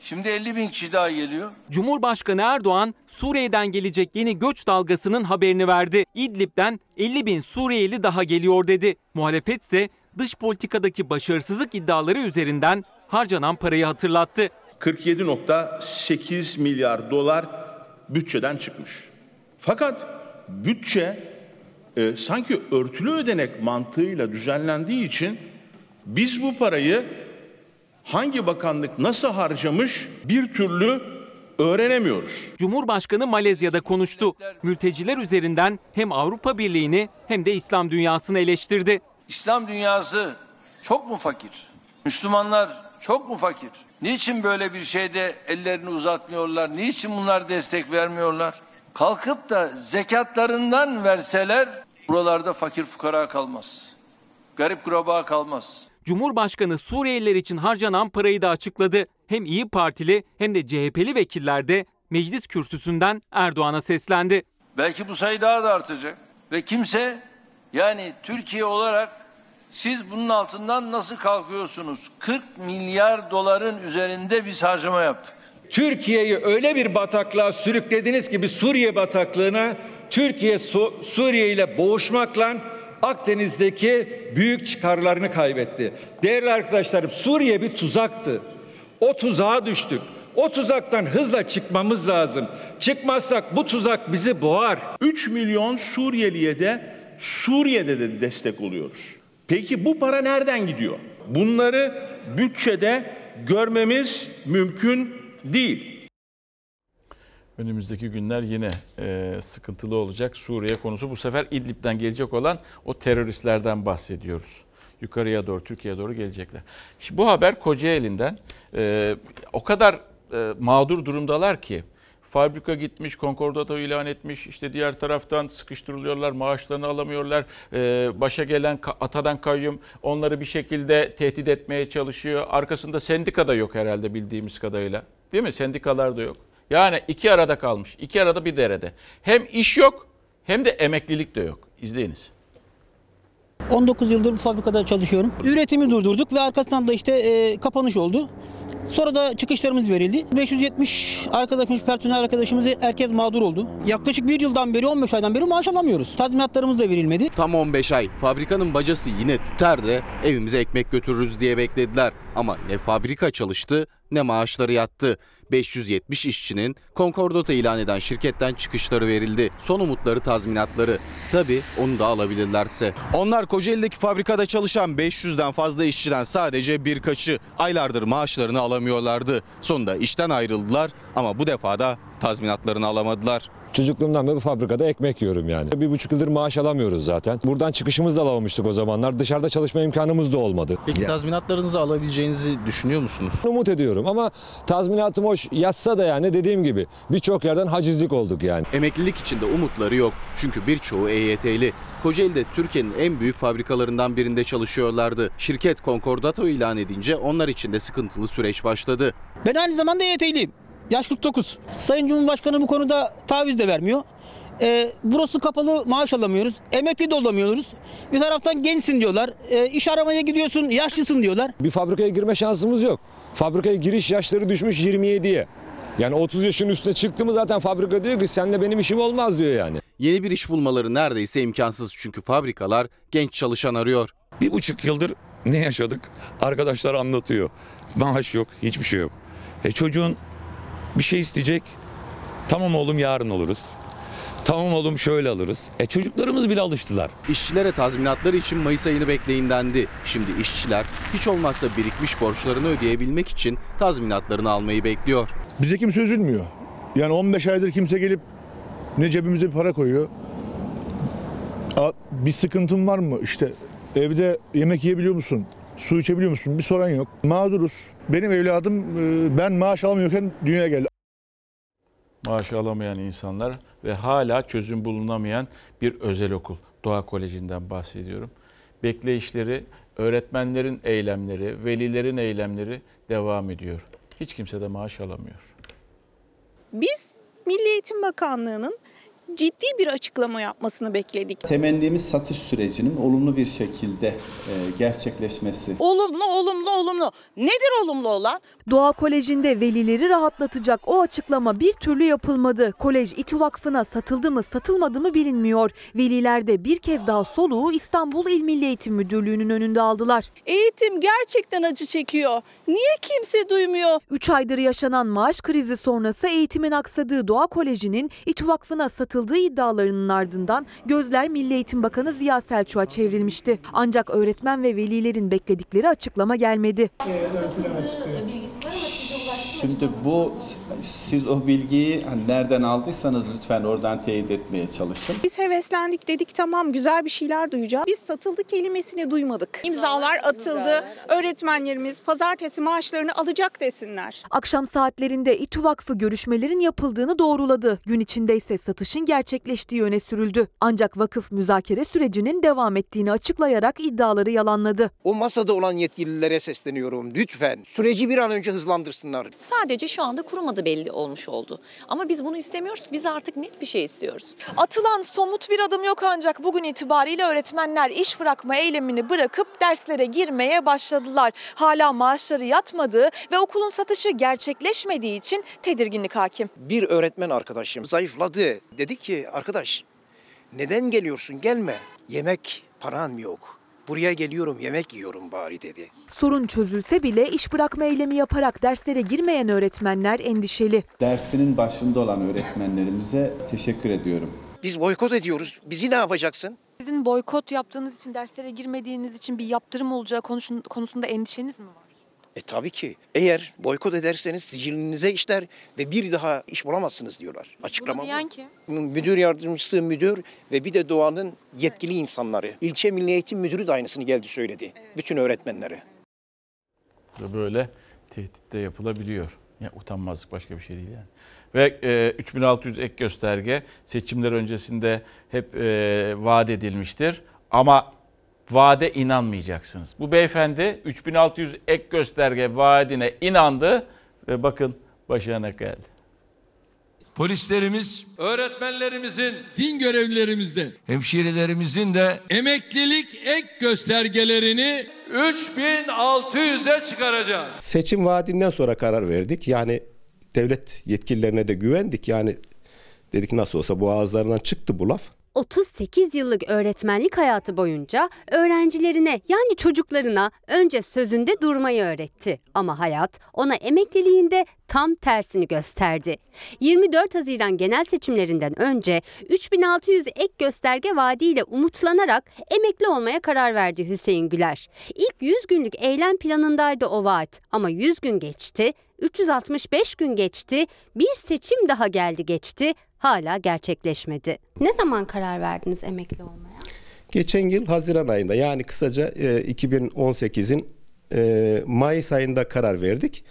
Şimdi 50 bin kişi daha geliyor. Cumhurbaşkanı Erdoğan Suriye'den gelecek yeni göç dalgasının haberini verdi. İdlib'den 50 bin Suriyeli daha geliyor dedi. Muhalefet ise dış politikadaki başarısızlık iddiaları üzerinden harcanan parayı hatırlattı. 47.8 milyar dolar bütçeden çıkmış. Fakat bütçe e, sanki örtülü ödenek mantığıyla düzenlendiği için biz bu parayı hangi bakanlık nasıl harcamış bir türlü öğrenemiyoruz. Cumhurbaşkanı Malezya'da konuştu. Mülteciler üzerinden hem Avrupa Birliği'ni hem de İslam dünyasını eleştirdi. İslam dünyası çok mu fakir? Müslümanlar çok mu fakir? Niçin böyle bir şeyde ellerini uzatmıyorlar? Niçin bunlar destek vermiyorlar? Kalkıp da zekatlarından verseler buralarda fakir fukara kalmaz. Garip kuraba kalmaz. Cumhurbaşkanı Suriyeliler için harcanan parayı da açıkladı. Hem İyi Partili hem de CHP'li vekiller de meclis kürsüsünden Erdoğan'a seslendi. Belki bu sayı daha da artacak. Ve kimse yani Türkiye olarak siz bunun altından nasıl kalkıyorsunuz? 40 milyar doların üzerinde biz harcama yaptık. Türkiye'yi öyle bir bataklığa sürüklediniz ki bir Suriye bataklığına Türkiye Su- Suriye ile boğuşmakla Akdeniz'deki büyük çıkarlarını kaybetti. Değerli arkadaşlarım Suriye bir tuzaktı. O tuzağa düştük. O tuzaktan hızla çıkmamız lazım. Çıkmazsak bu tuzak bizi boğar. 3 milyon Suriyeliye de Suriye'de de destek oluyoruz. Peki bu para nereden gidiyor? Bunları bütçede görmemiz mümkün değil. Önümüzdeki günler yine e, sıkıntılı olacak. Suriye konusu bu sefer İdlib'den gelecek olan o teröristlerden bahsediyoruz. Yukarıya doğru, Türkiye'ye doğru gelecekler. Şimdi bu haber Kocaeli'nden e, o kadar e, mağdur durumdalar ki fabrika gitmiş, konkordato ilan etmiş, işte diğer taraftan sıkıştırılıyorlar, maaşlarını alamıyorlar. E, başa gelen atadan kayyum onları bir şekilde tehdit etmeye çalışıyor. Arkasında sendika da yok herhalde bildiğimiz kadarıyla. Değil mi? Sendikalar da yok. Yani iki arada kalmış. iki arada bir derede. Hem iş yok hem de emeklilik de yok. İzleyiniz. 19 yıldır bu fabrikada çalışıyorum. Üretimi durdurduk ve arkasından da işte e, kapanış oldu. Sonra da çıkışlarımız verildi. 570 arkadaşımız, personel arkadaşımız herkes mağdur oldu. Yaklaşık bir yıldan beri, 15 aydan beri maaş alamıyoruz. Tazminatlarımız da verilmedi. Tam 15 ay fabrikanın bacası yine tüter de evimize ekmek götürürüz diye beklediler. Ama ne fabrika çalıştı ne maaşları yattı. 570 işçinin konkordata ilan eden şirketten çıkışları verildi. Son umutları tazminatları. Tabi onu da alabilirlerse. Onlar Kocaeli'deki fabrikada çalışan 500'den fazla işçiden sadece birkaçı aylardır maaşlarını alamıyorlardı. Sonunda işten ayrıldılar ama bu defa da tazminatlarını alamadılar. Çocukluğumdan beri bu fabrikada ekmek yiyorum yani. Bir buçuk yıldır maaş alamıyoruz zaten. Buradan çıkışımızı da alamamıştık o zamanlar. Dışarıda çalışma imkanımız da olmadı. Peki tazminatlarınızı alabileceğinizi düşünüyor musunuz? Umut ediyorum ama tazminatım hoş yatsa da yani dediğim gibi birçok yerden hacizlik olduk yani. Emeklilik için de umutları yok. Çünkü birçoğu EYT'li. Kocaeli'de Türkiye'nin en büyük fabrikalarından birinde çalışıyorlardı. Şirket Concordato ilan edince onlar için de sıkıntılı süreç başladı. Ben aynı zamanda EYT'liyim. Yaş 49. Sayın Cumhurbaşkanı bu konuda taviz de vermiyor. Ee, burası kapalı maaş alamıyoruz. Emekli de olamıyoruz. Bir taraftan gençsin diyorlar. Ee, iş aramaya gidiyorsun yaşlısın diyorlar. Bir fabrikaya girme şansımız yok. Fabrikaya giriş yaşları düşmüş 27'ye. Yani 30 yaşın üstüne çıktı mı zaten fabrika diyor ki seninle benim işim olmaz diyor yani. Yeni bir iş bulmaları neredeyse imkansız çünkü fabrikalar genç çalışan arıyor. Bir buçuk yıldır ne yaşadık? Arkadaşlar anlatıyor. Maaş yok, hiçbir şey yok. E çocuğun bir şey isteyecek. Tamam oğlum yarın oluruz. Tamam oğlum şöyle alırız. E çocuklarımız bile alıştılar. İşçilere tazminatları için Mayıs ayını bekleyin dendi. Şimdi işçiler hiç olmazsa birikmiş borçlarını ödeyebilmek için tazminatlarını almayı bekliyor. Bize kimse üzülmüyor. Yani 15 aydır kimse gelip ne cebimize bir para koyuyor. A, bir sıkıntın var mı? İşte evde yemek yiyebiliyor musun? Su içebiliyor musun? Bir soran yok. Mağduruz. Benim evladım e, ben maaş almıyorken dünyaya geldi. Maaş alamayan insanlar ve hala çözüm bulunamayan bir özel okul. Doğa Koleji'nden bahsediyorum. Bekleyişleri, öğretmenlerin eylemleri, velilerin eylemleri devam ediyor. Hiç kimse de maaş alamıyor. Biz Milli Eğitim Bakanlığı'nın ciddi bir açıklama yapmasını bekledik. Temennimiz satış sürecinin olumlu bir şekilde e, gerçekleşmesi. Olumlu, olumlu, olumlu. Nedir olumlu olan? Doğa Koleji'nde velileri rahatlatacak o açıklama bir türlü yapılmadı. Kolej İTÜ Vakfı'na satıldı mı satılmadı mı bilinmiyor. Veliler de bir kez daha soluğu İstanbul İl Milli Eğitim Müdürlüğü'nün önünde aldılar. Eğitim gerçekten acı çekiyor. Niye kimse duymuyor? 3 aydır yaşanan maaş krizi sonrası eğitimin aksadığı Doğa Koleji'nin İTÜ Vakfı'na satıldığı iddialarının ardından gözler Milli Eğitim Bakanı Ziya Selçuk'a çevrilmişti. Ancak öğretmen ve velilerin bekledikleri açıklama gelmedi. Şimdi bu siz o bilgiyi hani nereden aldıysanız lütfen oradan teyit etmeye çalışın. Biz heveslendik dedik tamam güzel bir şeyler duyacağız. Biz satıldı kelimesini duymadık. İmzalar atıldı. Öğretmenlerimiz pazartesi maaşlarını alacak desinler. Akşam saatlerinde İTÜ Vakfı görüşmelerin yapıldığını doğruladı. Gün içinde ise satışın gerçekleştiği öne sürüldü. Ancak vakıf müzakere sürecinin devam ettiğini açıklayarak iddiaları yalanladı. O masada olan yetkililere sesleniyorum. Lütfen süreci bir an önce hızlandırsınlar. Sadece şu anda kurumadı belli olmuş oldu. Ama biz bunu istemiyoruz. Biz artık net bir şey istiyoruz. Atılan somut bir adım yok ancak bugün itibariyle öğretmenler iş bırakma eylemini bırakıp derslere girmeye başladılar. Hala maaşları yatmadığı ve okulun satışı gerçekleşmediği için tedirginlik hakim. Bir öğretmen arkadaşım zayıfladı. Dedi ki arkadaş neden geliyorsun gelme. Yemek paran yok. Buraya geliyorum yemek yiyorum bari dedi. Sorun çözülse bile iş bırakma eylemi yaparak derslere girmeyen öğretmenler endişeli. Dersinin başında olan öğretmenlerimize teşekkür ediyorum. Biz boykot ediyoruz. Bizi ne yapacaksın? Sizin boykot yaptığınız için derslere girmediğiniz için bir yaptırım olacağı konusunda endişeniz mi var? E tabii ki. Eğer boykot ederseniz sicilinize işler ve bir daha iş bulamazsınız diyorlar. Açıklama Bunu diyen kim? Bunun müdür yardımcısı müdür ve bir de doğanın yetkili insanları. İlçe Milli Eğitim Müdürü de aynısını geldi söyledi. Bütün öğretmenlere. Ve böyle tehdit de yapılabiliyor. Ya utanmazlık başka bir şey değil yani. Ve e, 3600 ek gösterge seçimler öncesinde hep e, vaat edilmiştir. Ama vaade inanmayacaksınız. Bu beyefendi 3600 ek gösterge vaadine inandı ve bakın başına geldi. Polislerimiz, öğretmenlerimizin, din görevlilerimizde, hemşirelerimizin de emeklilik ek göstergelerini 3600'e çıkaracağız. Seçim vaadinden sonra karar verdik. Yani devlet yetkililerine de güvendik. Yani dedik nasıl olsa bu ağızlarından çıktı bu laf. 38 yıllık öğretmenlik hayatı boyunca öğrencilerine yani çocuklarına önce sözünde durmayı öğretti. Ama hayat ona emekliliğinde tam tersini gösterdi. 24 Haziran genel seçimlerinden önce 3600 ek gösterge vaadiyle umutlanarak emekli olmaya karar verdi Hüseyin Güler. İlk 100 günlük eylem planındaydı o vaat ama 100 gün geçti, 365 gün geçti, bir seçim daha geldi geçti, hala gerçekleşmedi. Ne zaman karar verdiniz emekli olmaya? Geçen yıl Haziran ayında yani kısaca e, 2018'in e, Mayıs ayında karar verdik.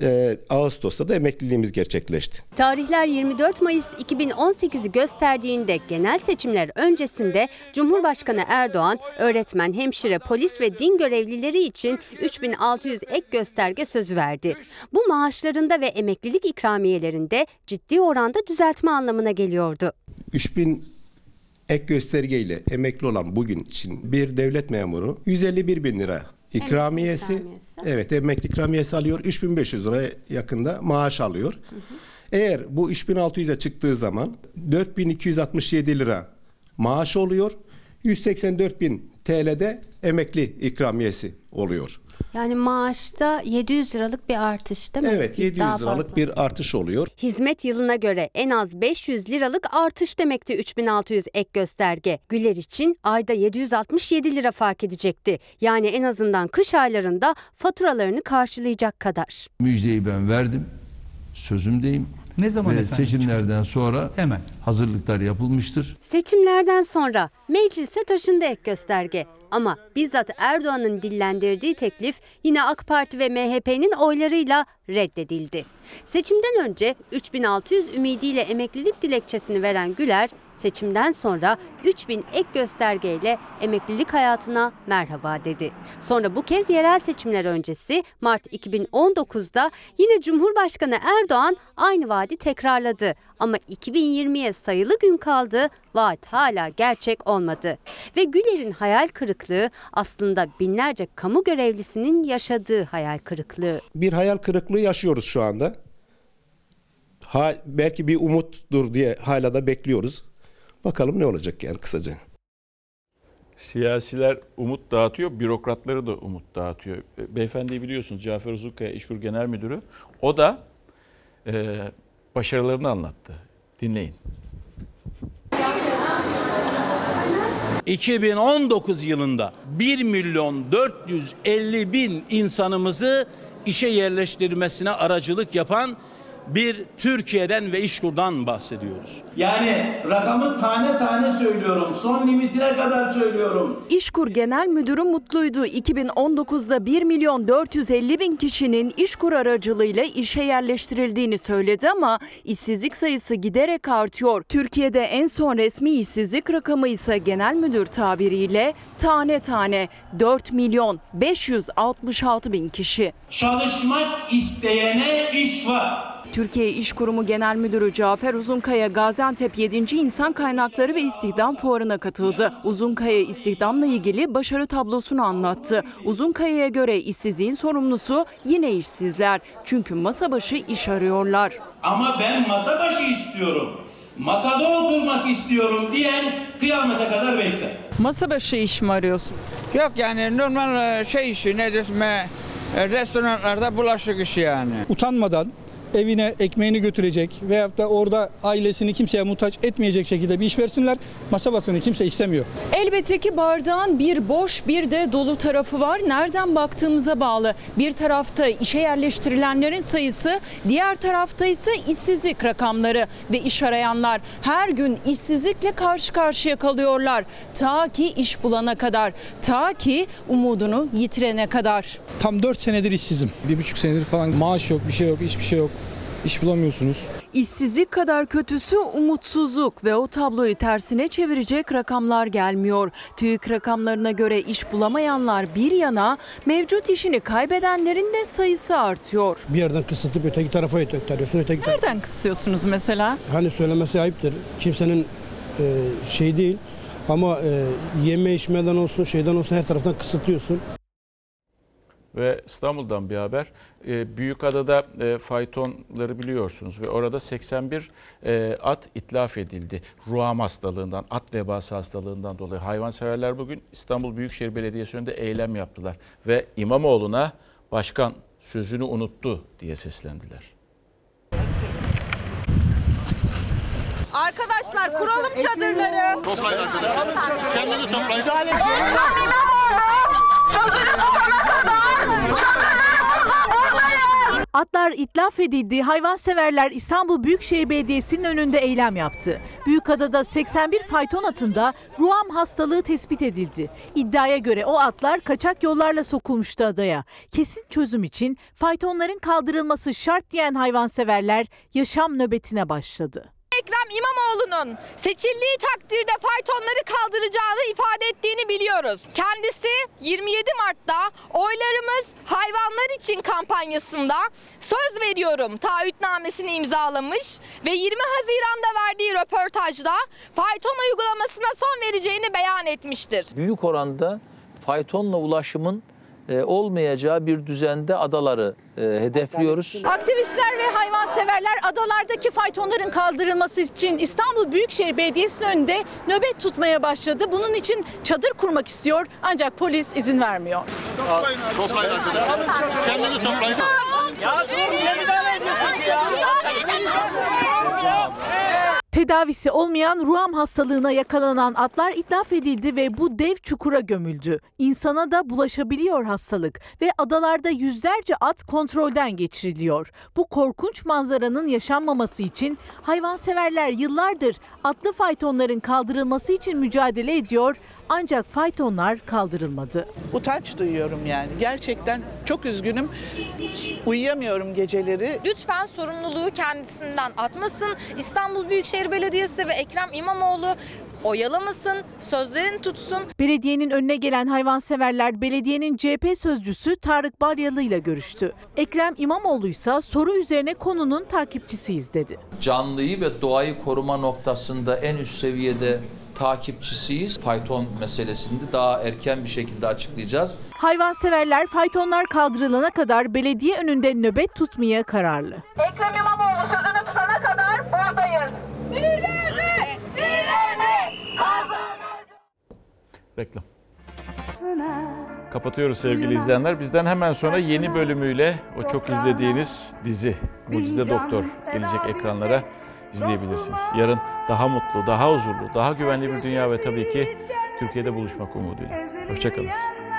E, Ağustos'ta da emekliliğimiz gerçekleşti. Tarihler 24 Mayıs 2018'i gösterdiğinde genel seçimler öncesinde Cumhurbaşkanı Erdoğan öğretmen, hemşire, polis ve din görevlileri için 3600 ek gösterge sözü verdi. Bu maaşlarında ve emeklilik ikramiyelerinde ciddi oranda düzeltme anlamına geliyordu. 3000 ek göstergeyle emekli olan bugün için bir devlet memuru 151 bin lira ikramiyesi, evet emekli ikramiyesi alıyor 3500 liraya yakında maaş alıyor. Eğer bu 3600'e çıktığı zaman 4267 lira maaş oluyor. 184 bin TL'de emekli ikramiyesi oluyor. Yani maaşta 700 liralık bir artış değil mi? Evet 700 Daha liralık fazla. bir artış oluyor. Hizmet yılına göre en az 500 liralık artış demekti 3600 ek gösterge. Güler için ayda 767 lira fark edecekti. Yani en azından kış aylarında faturalarını karşılayacak kadar. Müjdeyi ben verdim. Sözümdeyim. Ne zaman Ve efendim seçimlerden sonra Hemen. hazırlıklar yapılmıştır. Seçimlerden sonra meclise taşındı ek gösterge. Ama bizzat Erdoğan'ın dillendirdiği teklif yine AK Parti ve MHP'nin oylarıyla reddedildi. Seçimden önce 3600 ümidiyle emeklilik dilekçesini veren Güler, seçimden sonra 3000 ek göstergeyle emeklilik hayatına merhaba dedi. Sonra bu kez yerel seçimler öncesi Mart 2019'da yine Cumhurbaşkanı Erdoğan aynı vaadi tekrarladı. Ama 2020'ye sayılı gün kaldı, vaat hala gerçek olmadı. Ve Güler'in hayal kırıklığı aslında binlerce kamu görevlisinin yaşadığı hayal kırıklığı. Bir hayal kırıklığı yaşıyoruz şu anda. Ha, belki bir umuttur diye hala da bekliyoruz. Bakalım ne olacak yani kısaca. Siyasiler umut dağıtıyor, bürokratları da umut dağıtıyor. E, Beyefendiyi biliyorsunuz Cafer Uzunkaya İşkur Genel Müdürü. O da e, başarılarını anlattı. Dinleyin. 2019 yılında 1 milyon 450 bin insanımızı işe yerleştirmesine aracılık yapan bir Türkiye'den ve İşkur'dan bahsediyoruz. Yani rakamı tane tane söylüyorum. Son limitine kadar söylüyorum. İşkur Genel Müdürü mutluydu. 2019'da 1 milyon 450 bin kişinin İşkur aracılığıyla işe yerleştirildiğini söyledi ama işsizlik sayısı giderek artıyor. Türkiye'de en son resmi işsizlik rakamı ise genel müdür tabiriyle tane tane 4 milyon 566 bin kişi. Çalışmak isteyene iş var. Türkiye İş Kurumu Genel Müdürü Cafer Uzunkaya Gaziantep 7. İnsan Kaynakları ve İstihdam Fuarı'na katıldı. Uzunkaya istihdamla ilgili başarı tablosunu anlattı. Uzunkaya'ya göre işsizliğin sorumlusu yine işsizler. Çünkü masa başı iş arıyorlar. Ama ben masa başı istiyorum. Masada oturmak istiyorum diyen kıyamete kadar bekler. Masa başı iş mi arıyorsun? Yok yani normal e, şey işi ne desem e, restoranlarda bulaşık işi yani. utanmadan evine ekmeğini götürecek veyahut da orada ailesini kimseye muhtaç etmeyecek şekilde bir iş versinler. Masa basını kimse istemiyor. Elbette ki bardağın bir boş bir de dolu tarafı var. Nereden baktığımıza bağlı. Bir tarafta işe yerleştirilenlerin sayısı, diğer tarafta ise işsizlik rakamları ve iş arayanlar her gün işsizlikle karşı karşıya kalıyorlar. Ta ki iş bulana kadar, ta ki umudunu yitirene kadar. Tam 4 senedir işsizim. Bir buçuk senedir falan maaş yok, bir şey yok, hiçbir şey yok. İş bulamıyorsunuz. İşsizlik kadar kötüsü umutsuzluk ve o tabloyu tersine çevirecek rakamlar gelmiyor. TÜİK rakamlarına göre iş bulamayanlar bir yana mevcut işini kaybedenlerin de sayısı artıyor. Bir yerden kısıtıp öteki tarafa ittiriyorsun, öteki tarafa. Nereden kısıyorsunuz mesela? Hani söylemesi ayıptır. Kimsenin e, şey değil ama e, yeme içmeden olsun, şeyden olsun her taraftan kısıtlıyorsun. Ve İstanbul'dan bir haber. Ee, Büyükada'da e, faytonları biliyorsunuz ve orada 81 e, at itlaf edildi. Ruam hastalığından, at vebası hastalığından dolayı. Hayvanseverler bugün İstanbul Büyükşehir Belediyesi önünde eylem yaptılar. Ve İmamoğlu'na başkan sözünü unuttu diye seslendiler. Arkadaşlar kuralım çadırları. Toplayın arkadaşlar. Kendini toplayın. Atlar itlaf edildi. Hayvanseverler İstanbul Büyükşehir Belediyesi'nin önünde eylem yaptı. Büyükada'da 81 fayton atında ruam hastalığı tespit edildi. İddiaya göre o atlar kaçak yollarla sokulmuştu adaya. Kesin çözüm için faytonların kaldırılması şart diyen hayvanseverler yaşam nöbetine başladı. Ekrem İmamoğlu'nun seçildiği takdirde faytonları kaldıracağını ifade ettiğini biliyoruz. Kendisi 27 Mart'ta oylarımız hayvanlar için kampanyasında söz veriyorum taahhütnamesini imzalamış ve 20 Haziran'da verdiği röportajda fayton uygulamasına son vereceğini beyan etmiştir. büyük oranda faytonla ulaşımın e, olmayacağı bir düzende adaları e, hedefliyoruz. Aktivistler ve hayvanseverler adalardaki faytonların kaldırılması için İstanbul Büyükşehir Belediyesi'nin önünde nöbet tutmaya başladı. Bunun için çadır kurmak istiyor ancak polis izin vermiyor. Toplayın arkadaşlar. Kendini toplayın. Tedavisi olmayan ruam hastalığına yakalanan atlar itlaf edildi ve bu dev çukura gömüldü. İnsana da bulaşabiliyor hastalık ve adalarda yüzlerce at kontrolden geçiriliyor. Bu korkunç manzaranın yaşanmaması için hayvanseverler yıllardır atlı faytonların kaldırılması için mücadele ediyor ancak faytonlar kaldırılmadı. Utanç duyuyorum yani. Gerçekten çok üzgünüm. Uyuyamıyorum geceleri. Lütfen sorumluluğu kendisinden atmasın. İstanbul Büyükşehir Belediyesi ve Ekrem İmamoğlu oyalamasın, sözlerini tutsun. Belediyenin önüne gelen hayvanseverler belediyenin CHP sözcüsü Tarık Balyalı ile görüştü. Ekrem İmamoğlu ise soru üzerine konunun takipçisiyiz dedi. Canlıyı ve doğayı koruma noktasında en üst seviyede takipçisiyiz. Fayton meselesini daha erken bir şekilde açıklayacağız. Hayvanseverler faytonlar kaldırılana kadar belediye önünde nöbet tutmaya kararlı. Ekrem İmamoğlu sözünü tutana kadar buradayız. İleride, ileride, Reklam. Kapatıyoruz sevgili izleyenler. Bizden hemen sonra yeni bölümüyle o çok izlediğiniz dizi Mucize Doktor gelecek ekranlara izleyebilirsiniz. Yarın daha mutlu, daha huzurlu, daha güvenli bir dünya ve tabii ki Türkiye'de buluşmak umuduyla. Hoşçakalın.